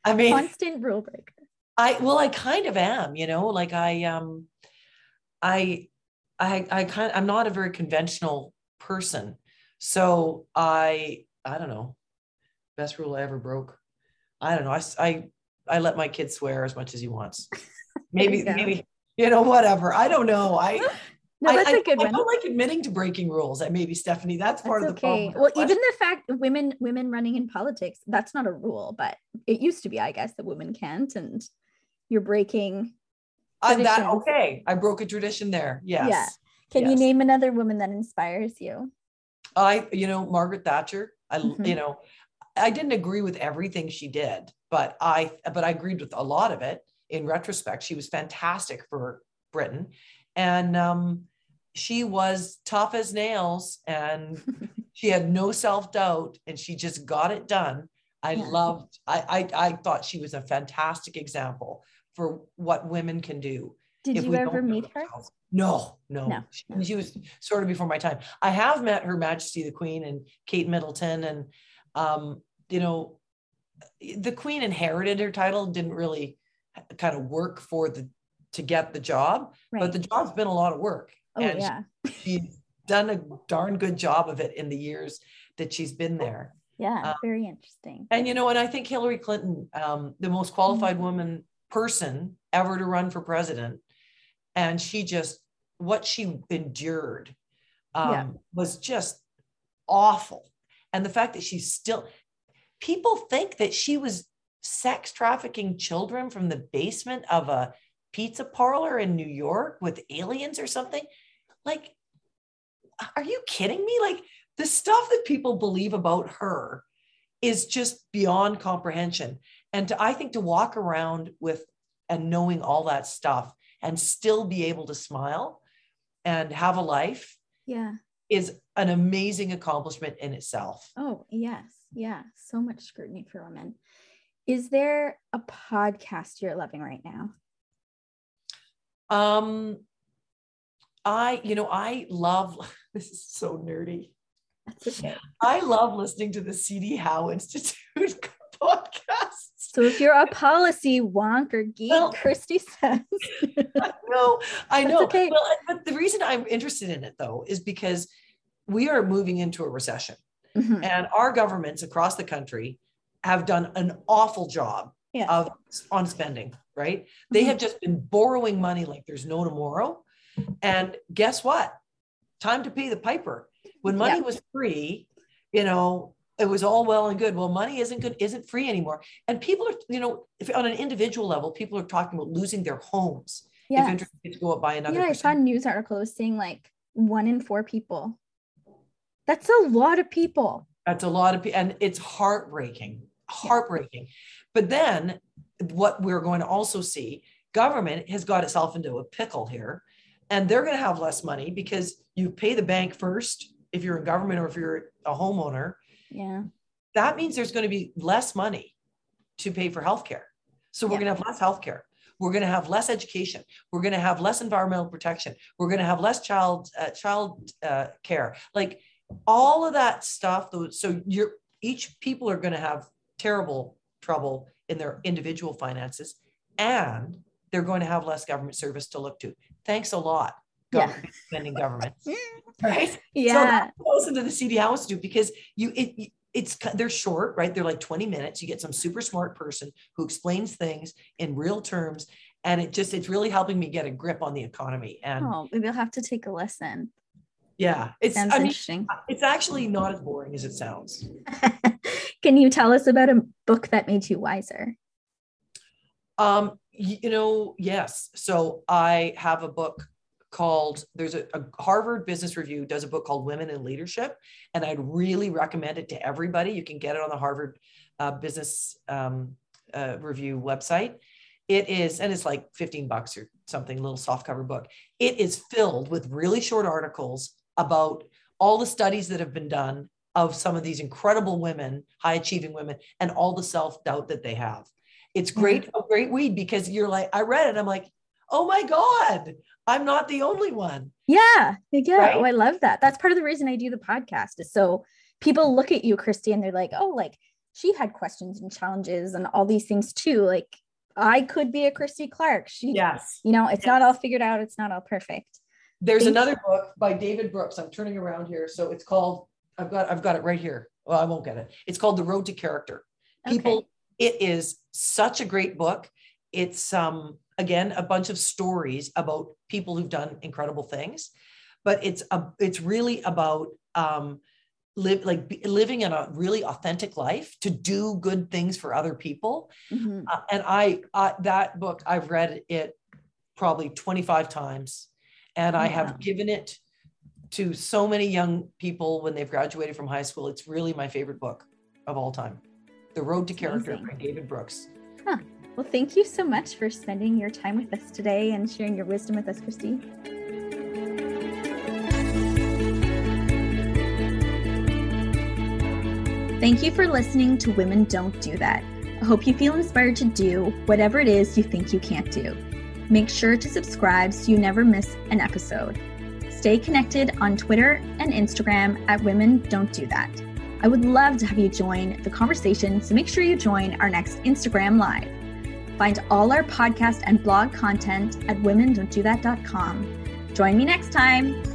I mean, constant rule breaker. I well, I kind of am. You know, like I um, I I I kind I'm not a very conventional person, so I I don't know. Best rule I ever broke. I don't know. I I I let my kid swear as much as he wants. *laughs* Maybe maybe you know whatever. I don't know. I no, that's I, a good I, one. I don't like admitting to breaking rules. And maybe Stephanie, that's part that's of the okay. problem. Well, even the fact women women running in politics, that's not a rule, but it used to be, I guess, that women can't, and you're breaking. I'm that okay. I broke a tradition there. Yes. Yeah. Can yes. you name another woman that inspires you? I, you know, Margaret Thatcher. I, mm-hmm. you know, I didn't agree with everything she did, but I, but I agreed with a lot of it. In retrospect, she was fantastic for Britain, and um, she was tough as nails and *laughs* she had no self-doubt and she just got it done i yeah. loved I, I i thought she was a fantastic example for what women can do did you ever meet her no, no, no. She, she, was sort of before my time. I have met Her Majesty the Queen and Kate Middleton, and um, you know, the Queen inherited her title, didn't really kind of work for the to get the job, right. but the job's been a lot of work. Oh, and yeah. she's done a darn good job of it in the years that she's been there. Yeah, um, very interesting. And you know, and I think Hillary Clinton, um, the most qualified mm-hmm. woman person ever to run for president, and she just what she endured um, yeah. was just awful. And the fact that she's still, people think that she was sex trafficking children from the basement of a pizza parlor in New York with aliens or something. Like, are you kidding me? Like, the stuff that people believe about her is just beyond comprehension. And to, I think to walk around with and knowing all that stuff and still be able to smile and have a life yeah is an amazing accomplishment in itself oh yes yeah so much scrutiny for women is there a podcast you're loving right now um, I, you know, I love *laughs* this is so nerdy. Okay. I love listening to the CD Howe Institute *laughs* podcast. So if you're a policy wonk or geek, well, Christy says. *laughs* I know, I know. Okay. Well, but the reason I'm interested in it though is because we are moving into a recession, mm-hmm. and our governments across the country have done an awful job yes. of on spending right? They mm-hmm. have just been borrowing money like there's no tomorrow. And guess what? Time to pay the piper. When money was free, you know, it was all well and good. Well, money isn't good, isn't free anymore. And people are, you know, if on an individual level, people are talking about losing their homes yes. if interest rates go up by another. Yeah, I saw a news article saying like one in four people. That's a lot of people. That's a lot of people, and it's heartbreaking, heartbreaking. But then what we're going to also see government has got itself into a pickle here and they're going to have less money because you pay the bank first if you're in government or if you're a homeowner yeah. That means there's going to be less money to pay for healthcare. So we're yeah. going to have less healthcare. We're going to have less education. We're going to have less environmental protection. We're going to have less child uh, child uh, care. Like all of that stuff so you're each people are going to have terrible trouble in their individual finances and they're going to have less government service to look to. Thanks a lot, government, yeah. spending government. right? Yeah. So goes into the CD Howe Institute because you it it's they're short, right? They're like 20 minutes. You get some super smart person who explains things in real terms. And it just, it's really helping me get a grip on the economy. And oh, maybe I'll have to take a lesson. Yeah. It's sounds I mean, interesting. It's actually not as boring as it sounds. *laughs* Can you tell us about a book that made you wiser? Um, you know, yes. So I have a book called there's a, a, harvard business review does a book called women in leadership and i'd really recommend it to everybody. You can get it on the harvard uh, business um, uh, review website. It is and it's like 15 bucks or something little soft cover book. It is filled with really short articles about all the studies that have been done of some of these incredible women high achieving women and all the self-doubt that they have. It's great mm-hmm. a great read because you're like i read it i'm like oh my god I'm not the only one. Yeah. Yeah. Right? Oh, I love that. That's part of the reason I do the podcast is so people look at you, Christy, and they're like, oh, like she had questions and challenges and all these things too. Like I could be a Christy Clark. She, yes. You know, it's yes. not all figured out. It's not all perfect. There's Thank another you. book by David Brooks. I'm turning around here. So it's called, I've got, I've got it right here. Well, I won't get it. It's called The Road to Character. People, okay. it is such a great book. It's um again a bunch of stories about people who've done incredible things but it's a, it's really about um, live like living in a really authentic life to do good things for other people mm-hmm. uh, and I, I that book i've read it probably 25 times and i have given it to so many young people when they've graduated from high school it's really my favorite book of all time the road to character Amazing. by david brooks huh. Well, thank you so much for spending your time with us today and sharing your wisdom with us, Christy. Thank you for listening to Women Don't Do That. I hope you feel inspired to do whatever it is you think you can't do. Make sure to subscribe so you never miss an episode. Stay connected on Twitter and Instagram at Women Don't Do That. I would love to have you join the conversation, so make sure you join our next Instagram Live. Find all our podcast and blog content at womendon'tdothat.com. Join me next time.